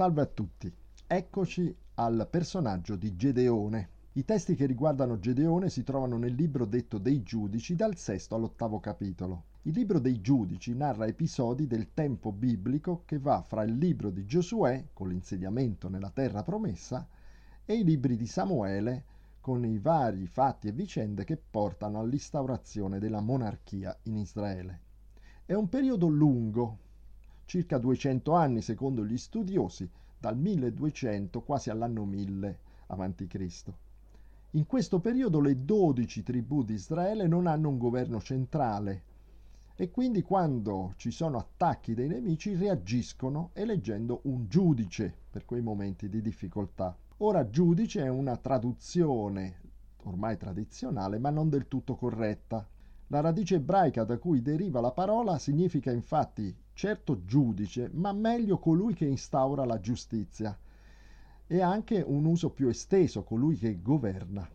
Salve a tutti, eccoci al personaggio di Gedeone. I testi che riguardano Gedeone si trovano nel libro detto dei giudici dal sesto all'ottavo capitolo. Il libro dei giudici narra episodi del tempo biblico che va fra il libro di Giosuè, con l'insediamento nella terra promessa, e i libri di Samuele, con i vari fatti e vicende che portano all'instaurazione della monarchia in Israele. È un periodo lungo, circa 200 anni secondo gli studiosi, dal 1200 quasi all'anno 1000 a.C. In questo periodo le dodici tribù di Israele non hanno un governo centrale e quindi quando ci sono attacchi dei nemici reagiscono eleggendo un giudice per quei momenti di difficoltà. Ora giudice è una traduzione ormai tradizionale ma non del tutto corretta. La radice ebraica da cui deriva la parola significa infatti certo giudice, ma meglio colui che instaura la giustizia e anche un uso più esteso, colui che governa.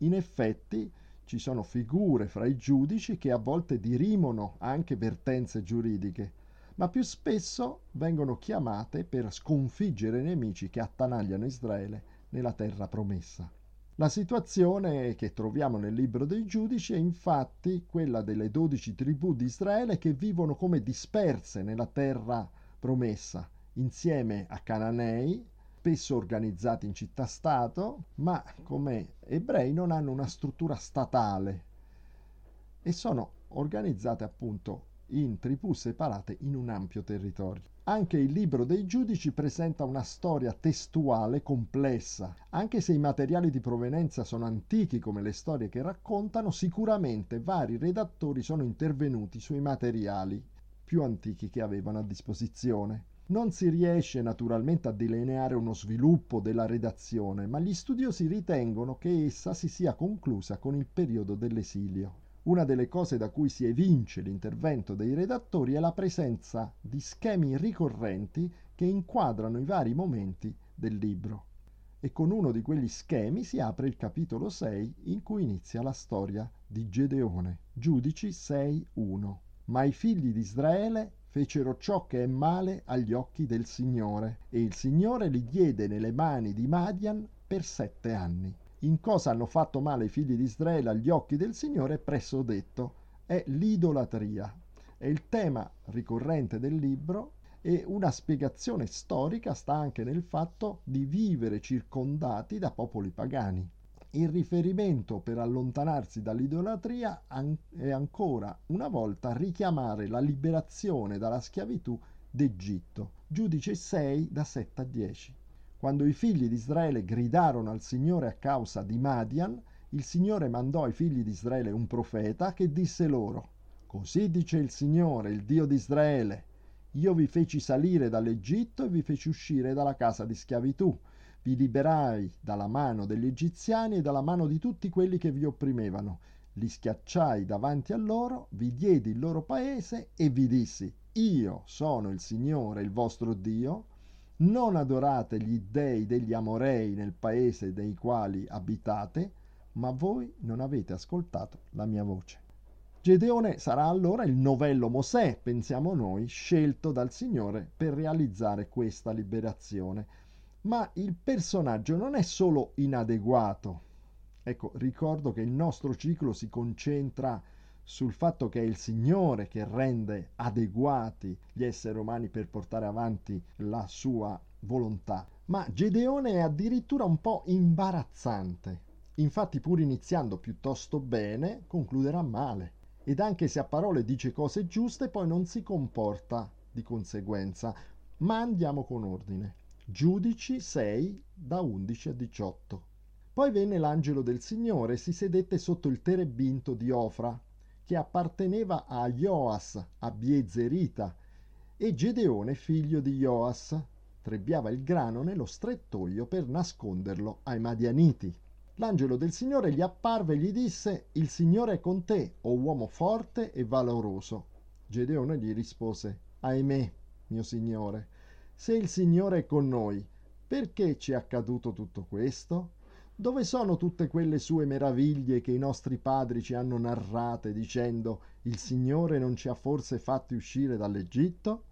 In effetti ci sono figure fra i giudici che a volte dirimono anche vertenze giuridiche, ma più spesso vengono chiamate per sconfiggere i nemici che attanagliano Israele nella terra promessa. La situazione che troviamo nel libro dei giudici è infatti quella delle dodici tribù di Israele che vivono come disperse nella terra promessa, insieme a Cananei, spesso organizzati in città-stato, ma come ebrei non hanno una struttura statale e sono organizzate appunto in tribù separate in un ampio territorio. Anche il libro dei giudici presenta una storia testuale complessa. Anche se i materiali di provenienza sono antichi come le storie che raccontano, sicuramente vari redattori sono intervenuti sui materiali più antichi che avevano a disposizione. Non si riesce naturalmente a delineare uno sviluppo della redazione, ma gli studiosi ritengono che essa si sia conclusa con il periodo dell'esilio. Una delle cose da cui si evince l'intervento dei redattori è la presenza di schemi ricorrenti che inquadrano i vari momenti del libro. E con uno di quegli schemi si apre il capitolo 6 in cui inizia la storia di Gedeone. Giudici 6.1. Ma i figli di Israele fecero ciò che è male agli occhi del Signore, e il Signore li diede nelle mani di Madian per sette anni in cosa hanno fatto male i figli di Israele agli occhi del Signore è presso detto, è l'idolatria. È il tema ricorrente del libro e una spiegazione storica sta anche nel fatto di vivere circondati da popoli pagani. Il riferimento per allontanarsi dall'idolatria è ancora una volta richiamare la liberazione dalla schiavitù d'Egitto. Giudice 6 da 7 a 10. Quando i figli di Israele gridarono al Signore a causa di Madian, il Signore mandò ai figli di Israele un profeta che disse loro, Così dice il Signore, il Dio di Israele, io vi feci salire dall'Egitto e vi feci uscire dalla casa di schiavitù, vi liberai dalla mano degli egiziani e dalla mano di tutti quelli che vi opprimevano, li schiacciai davanti a loro, vi diedi il loro paese e vi dissi, io sono il Signore, il vostro Dio, non adorate gli dei degli Amorei nel paese nei quali abitate, ma voi non avete ascoltato la mia voce. Gedeone sarà allora il novello Mosè, pensiamo noi, scelto dal Signore per realizzare questa liberazione. Ma il personaggio non è solo inadeguato. Ecco, ricordo che il nostro ciclo si concentra sul fatto che è il Signore che rende adeguati gli esseri umani per portare avanti la sua volontà. Ma Gedeone è addirittura un po' imbarazzante. Infatti, pur iniziando piuttosto bene, concluderà male. Ed anche se a parole dice cose giuste, poi non si comporta di conseguenza. Ma andiamo con ordine. Giudici 6 da 11 a 18. Poi venne l'angelo del Signore e si sedette sotto il terebinto di Ofra, che apparteneva a Joas, a Biezerita, e Gedeone, figlio di Joas, trebbiava il grano nello strettoio per nasconderlo ai Madianiti. L'angelo del Signore gli apparve e gli disse, Il Signore è con te, o uomo forte e valoroso. Gedeone gli rispose, Ahimè, mio Signore, se il Signore è con noi, perché ci è accaduto tutto questo? Dove sono tutte quelle sue meraviglie che i nostri padri ci hanno narrate dicendo il Signore non ci ha forse fatti uscire dall'Egitto?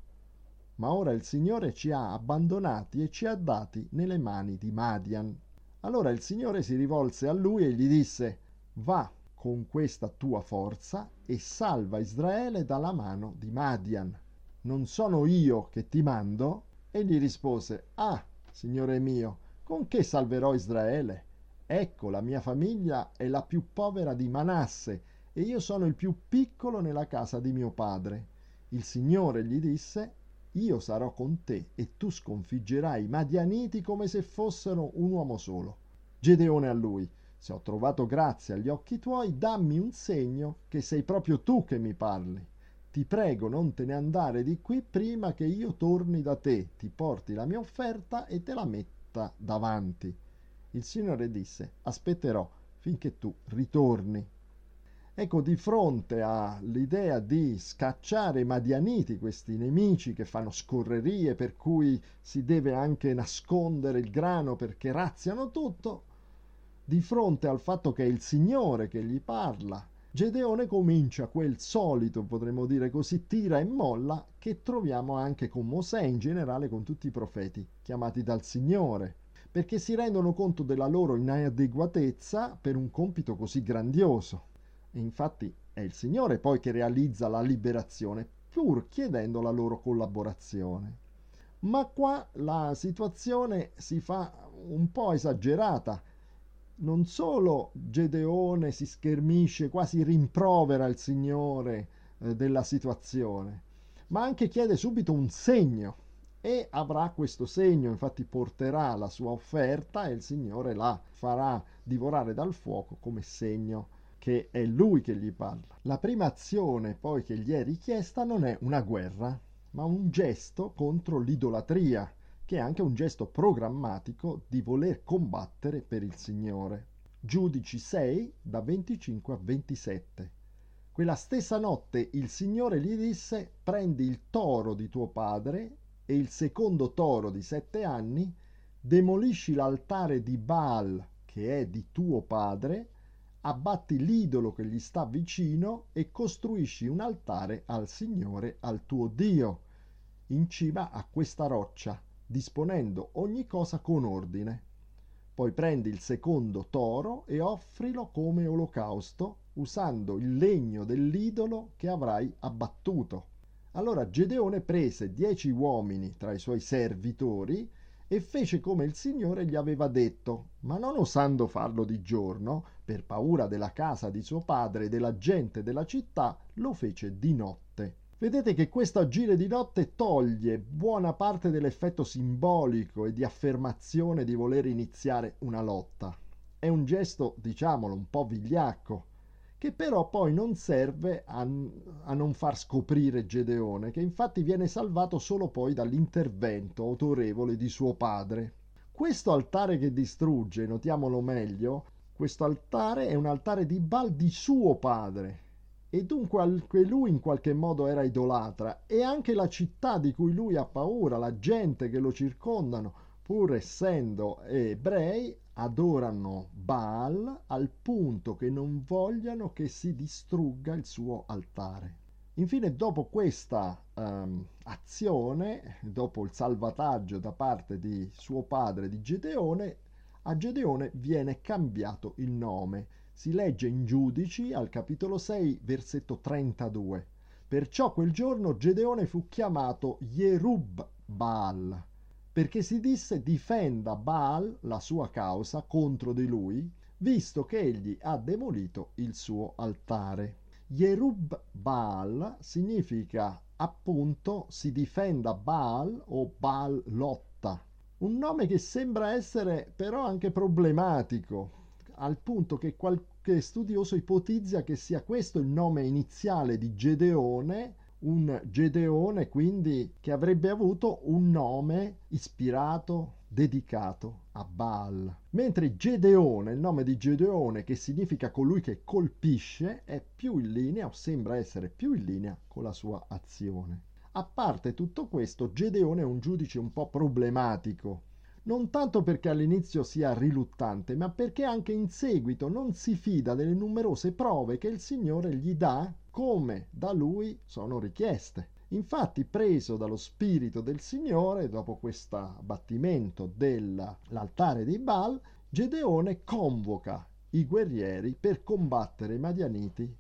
ma ora il Signore ci ha abbandonati e ci ha dati nelle mani di Madian. Allora il Signore si rivolse a lui e gli disse, va con questa tua forza e salva Israele dalla mano di Madian. Non sono io che ti mando? Egli rispose, ah, Signore mio, con che salverò Israele? Ecco, la mia famiglia è la più povera di Manasse e io sono il più piccolo nella casa di mio padre. Il Signore gli disse, io sarò con te e tu sconfiggerai i Madianiti come se fossero un uomo solo. Gedeone a lui, se ho trovato grazia agli occhi tuoi, dammi un segno che sei proprio tu che mi parli. Ti prego non te ne andare di qui prima che io torni da te, ti porti la mia offerta e te la metta davanti. Il Signore disse, aspetterò finché tu ritorni. Ecco, di fronte all'idea di scacciare i Madianiti, questi nemici che fanno scorrerie, per cui si deve anche nascondere il grano perché razziano tutto, di fronte al fatto che è il Signore che gli parla, Gedeone comincia quel solito, potremmo dire così, tira e molla che troviamo anche con Mosè, in generale con tutti i profeti chiamati dal Signore perché si rendono conto della loro inadeguatezza per un compito così grandioso. E infatti è il Signore poi che realizza la liberazione, pur chiedendo la loro collaborazione. Ma qua la situazione si fa un po' esagerata. Non solo Gedeone si schermisce, quasi rimprovera il Signore eh, della situazione, ma anche chiede subito un segno e avrà questo segno, infatti porterà la sua offerta e il Signore la farà divorare dal fuoco come segno che è lui che gli parla. La prima azione poi che gli è richiesta non è una guerra, ma un gesto contro l'idolatria, che è anche un gesto programmatico di voler combattere per il Signore. Giudici 6 da 25 a 27. Quella stessa notte il Signore gli disse prendi il toro di tuo padre e il secondo toro di sette anni, demolisci l'altare di Baal, che è di tuo padre, abbatti l'idolo che gli sta vicino e costruisci un altare al Signore, al tuo Dio, in cima a questa roccia, disponendo ogni cosa con ordine. Poi prendi il secondo toro e offrilo come olocausto, usando il legno dell'idolo che avrai abbattuto. Allora Gedeone prese dieci uomini tra i suoi servitori e fece come il Signore gli aveva detto, ma non osando farlo di giorno, per paura della casa di suo padre e della gente della città, lo fece di notte. Vedete che questo agire di notte toglie buona parte dell'effetto simbolico e di affermazione di voler iniziare una lotta. È un gesto, diciamolo, un po' vigliacco, che però poi non serve a, a, non far scoprire Gedeone, che infatti viene salvato solo poi dall'intervento autorevole di suo padre. Questo altare che distrugge, notiamolo meglio, questo altare è un altare di Baal di suo padre, e dunque anche lui in qualche modo era idolatra, e anche la città di cui lui ha paura, la gente che lo circondano, pur essendo ebrei, adorano Baal al punto che non vogliano che si distrugga il suo altare. Infine, dopo questa um, azione, dopo il salvataggio da parte di suo padre di Gedeone, a Gedeone viene cambiato il nome. Si legge in Giudici al capitolo 6, versetto 32. Perciò quel giorno Gedeone fu chiamato Yerub Baal, perché si disse difenda Baal la sua causa contro di lui, visto che egli ha demolito il suo altare. Yerub Baal significa appunto si difenda Baal o Baal lotta. Un nome che sembra essere però anche problematico, al punto che qualche studioso ipotizza che sia questo il nome iniziale di Gedeone un Gedeone quindi che avrebbe avuto un nome ispirato, dedicato a Baal. Mentre Gedeone, il nome di Gedeone che significa colui che colpisce, è più in linea o sembra essere più in linea con la sua azione. A parte tutto questo, Gedeone è un giudice un po' problematico, non tanto perché all'inizio sia riluttante, ma perché anche in seguito non si fida delle numerose prove che il Signore gli dà come da lui sono richieste. Infatti, preso dallo spirito del Signore, dopo questo abbattimento dell'altare di Baal, Gedeone convoca i guerrieri per combattere i Madianiti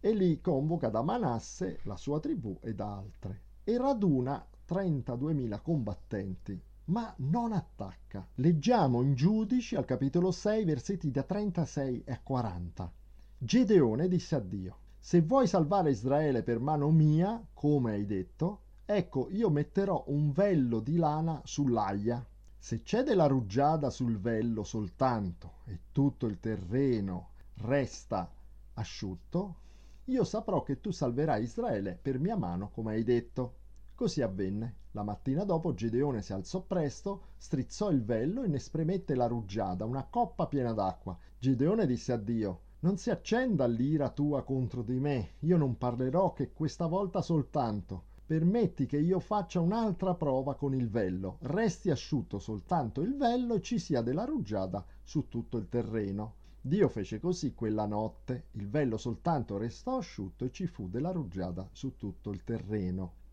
e li convoca da Manasse, la sua tribù, e da altre, e raduna 32.000 combattenti, ma non attacca. Leggiamo in Giudici al capitolo 6, versetti da 36 a 40. Gedeone disse a Dio, se vuoi salvare Israele per mano mia, come hai detto, ecco io metterò un vello di lana sull'aia. Se c'è della rugiada sul vello soltanto e tutto il terreno resta asciutto, io saprò che tu salverai Israele per mia mano, come hai detto. Così avvenne. La mattina dopo Gedeone si alzò presto, strizzò il vello e ne spremette la rugiada, una coppa piena d'acqua. Gedeone disse a Dio, non si accenda l'ira tua contro di me, io non parlerò che questa volta soltanto. Permetti che io faccia un'altra prova con il vello. Resti asciutto soltanto il vello e ci sia della rugiada su tutto il terreno. Dio fece così quella notte, il vello soltanto restò asciutto e ci fu della rugiada su tutto il terreno.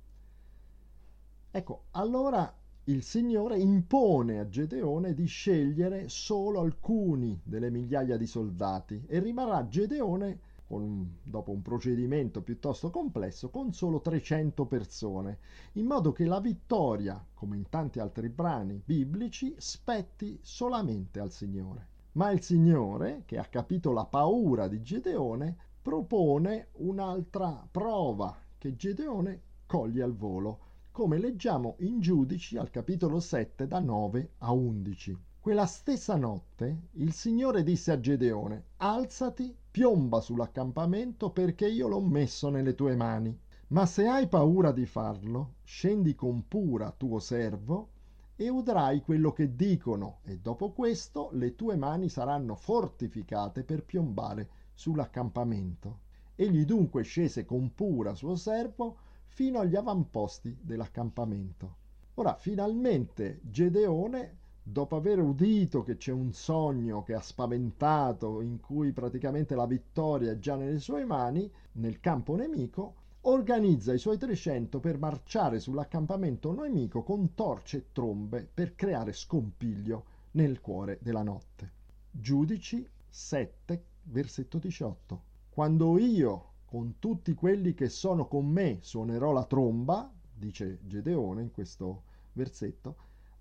Ecco, allora il Signore impone a Gedeone di scegliere solo alcuni delle migliaia di soldati e rimarrà Gedeone, con, dopo un procedimento piuttosto complesso, con solo 300 persone, in modo che la vittoria, come in tanti altri brani biblici, spetti solamente al Signore. Ma il Signore, che ha capito la paura di Gedeone, propone un'altra prova che Gedeone coglie al volo, come leggiamo in Giudici al capitolo 7 da 9 a 11. Quella stessa notte il Signore disse a Gedeone, alzati, piomba sull'accampamento perché io l'ho messo nelle tue mani. Ma se hai paura di farlo, scendi con pura tuo servo e udrai quello che dicono, e dopo questo le tue mani saranno fortificate per piombare sull'accampamento. Egli dunque scese con Pura suo servo fino agli avamposti dell'accampamento. Ora, finalmente Gedeone, dopo aver udito che c'è un sogno che ha spaventato, in cui praticamente la vittoria è già nelle sue mani, nel campo nemico, organizza i suoi 300 per marciare sull'accampamento nemico con torce e trombe per creare scompiglio nel cuore della notte. Giudici 7, versetto 18. Quando io con tutti quelli che sono con me suonerò la tromba, dice Gedeone in questo versetto,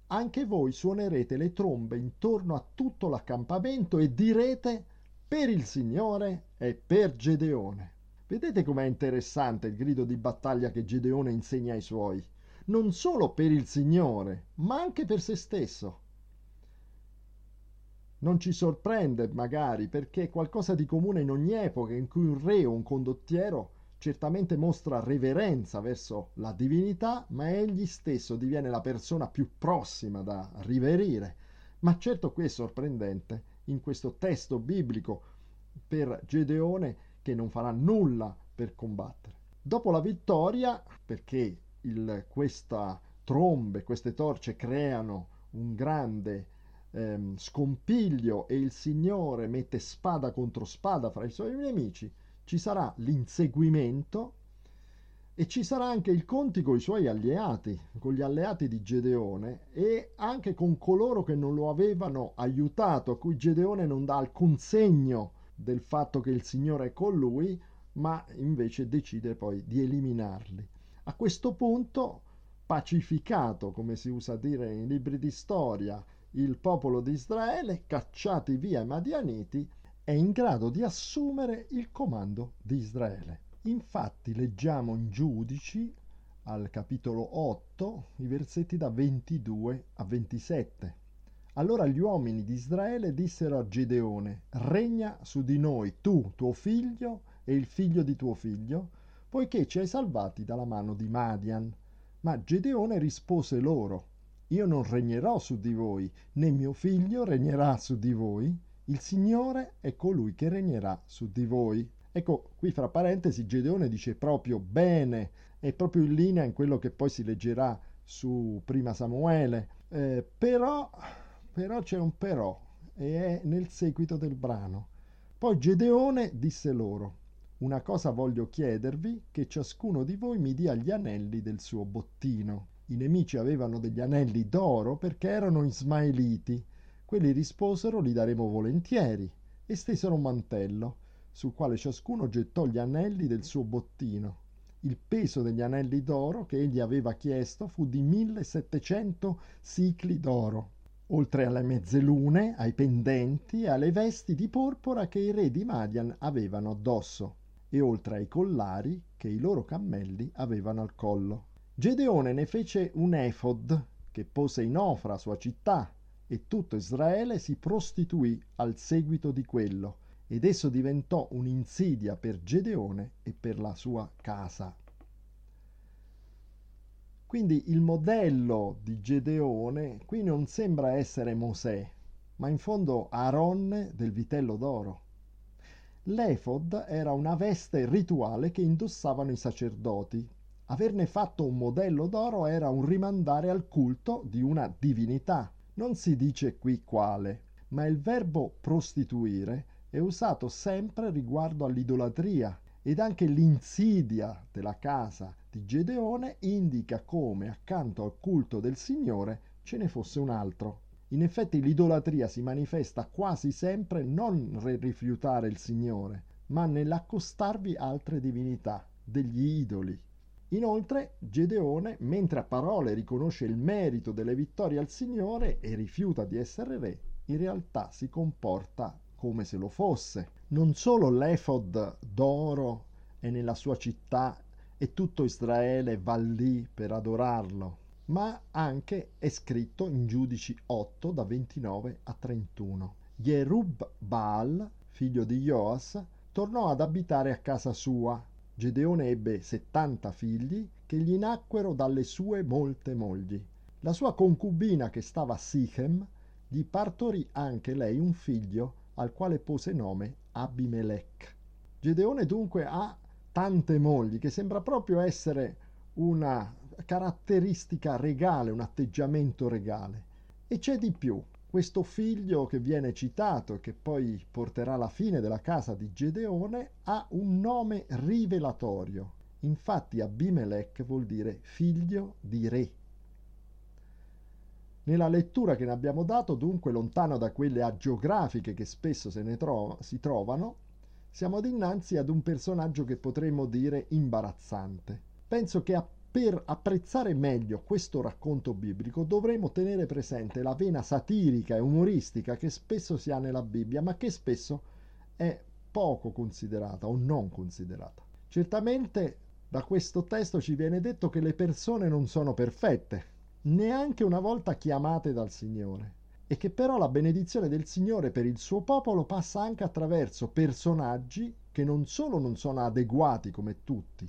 anche voi suonerete le trombe intorno a tutto l'accampamento e direte per il Signore e per Gedeone. Vedete com'è interessante il grido di battaglia che Gedeone insegna ai suoi, non solo per il Signore, ma anche per se stesso. Non ci sorprende magari perché è qualcosa di comune in ogni epoca in cui un re o un condottiero certamente mostra reverenza verso la divinità, ma egli stesso diviene la persona più prossima da riverire. Ma certo qui è sorprendente in questo testo biblico per Gedeone che non farà nulla per combattere. Dopo la vittoria, perché il, questa trombe, queste torce creano un grande ehm, scompiglio e il Signore mette spada contro spada fra i suoi nemici, ci sarà l'inseguimento e ci sarà anche il conti con i suoi alleati, con gli alleati di Gedeone e anche con coloro che non lo avevano aiutato, a cui Gedeone non dà alcun segno del fatto che il Signore è con lui, ma invece decide poi di eliminarli. A questo punto, pacificato, come si usa dire in libri di storia, il popolo di Israele, cacciati via i Madianiti, è in grado di assumere il comando di Israele. Infatti leggiamo in Giudici al capitolo 8 i versetti da 22 a 27. Allora gli uomini di Israele dissero a Gedeone, regna su di noi tu, tuo figlio e il figlio di tuo figlio, poiché ci hai salvati dalla mano di Madian. Ma Gedeone rispose loro, io non regnerò su di voi, né mio figlio regnerà su di voi, il Signore è colui che regnerà su di voi. Ecco, qui fra parentesi Gedeone dice proprio bene, è proprio in linea in quello che poi si leggerà su prima Samuele, eh, però però c'è un però e è nel seguito del brano. Poi Gedeone disse loro, Una cosa voglio chiedervi, che ciascuno di voi mi dia gli anelli del suo bottino. I nemici avevano degli anelli d'oro perché erano ismaeliti. Quelli risposero li daremo volentieri e stesero un mantello, sul quale ciascuno gettò gli anelli del suo bottino. Il peso degli anelli d'oro che egli aveva chiesto fu di 1700 sicli d'oro, oltre alle mezzelune, ai pendenti e alle vesti di porpora che i re di Madian avevano addosso, e oltre ai collari che i loro cammelli avevano al collo. Gedeone ne fece un efod che pose in Ofra, sua città, e tutto Israele si prostituì al seguito di quello, ed esso diventò un'insidia per Gedeone e per la sua casa. Quindi il modello di Gedeone qui non sembra essere Mosè, ma in fondo Aaronne del vitello d'oro. L'efod era una veste rituale che indossavano i sacerdoti. Averne fatto un modello d'oro era un rimandare al culto di una divinità. Non si dice qui quale, ma il verbo prostituire è usato sempre riguardo all'idolatria ed anche l'insidia della casa di Gedeone indica come accanto al culto del Signore ce ne fosse un altro. In effetti l'idolatria si manifesta quasi sempre non nel rifiutare il Signore, ma nell'accostarvi altre divinità, degli idoli. Inoltre Gedeone, mentre a parole riconosce il merito delle vittorie al Signore e rifiuta di essere re, in realtà si comporta come se lo fosse. Non solo l'efod d'oro è nella sua città e tutto Israele va lì per adorarlo, ma anche è scritto in Giudici 8 da 29 a 31. Jerub Baal, figlio di Joas, tornò ad abitare a casa sua. Gedeone ebbe 70 figli che gli nacquero dalle sue molte mogli. La sua concubina che stava a Sichem gli partorì anche lei un figlio al quale pose nome Abimelech. Gedeone dunque ha tante mogli che sembra proprio essere una caratteristica regale, un atteggiamento regale. E c'è di più. Questo figlio che viene citato e che poi porterà alla fine della casa di Gedeone ha un nome rivelatorio. Infatti Abimelech vuol dire figlio di re. Nella lettura che ne abbiamo dato, dunque, lontano da quelle agiografiche che spesso se ne trova, si trovano, siamo dinanzi ad un personaggio che potremmo dire imbarazzante. Penso che a, per apprezzare meglio questo racconto biblico dovremo tenere presente la vena satirica e umoristica che spesso si ha nella Bibbia, ma che spesso è poco considerata o non considerata. Certamente da questo testo ci viene detto che le persone non sono perfette, neanche una volta chiamate dal Signore e che però la benedizione del Signore per il suo popolo passa anche attraverso personaggi che non solo non sono adeguati come tutti,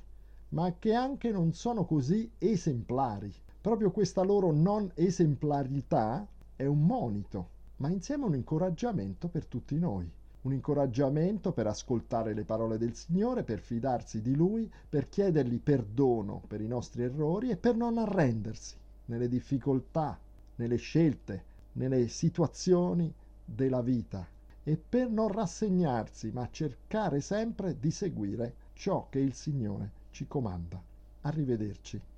ma che anche non sono così esemplari. Proprio questa loro non esemplarità è un monito, ma insieme un incoraggiamento per tutti noi. Un incoraggiamento per ascoltare le parole del Signore, per fidarsi di Lui, per chiedergli perdono per i nostri errori e per non arrendersi nelle difficoltà, nelle scelte, nelle situazioni della vita e per non rassegnarsi, ma cercare sempre di seguire ciò che il Signore ci comanda. Arrivederci.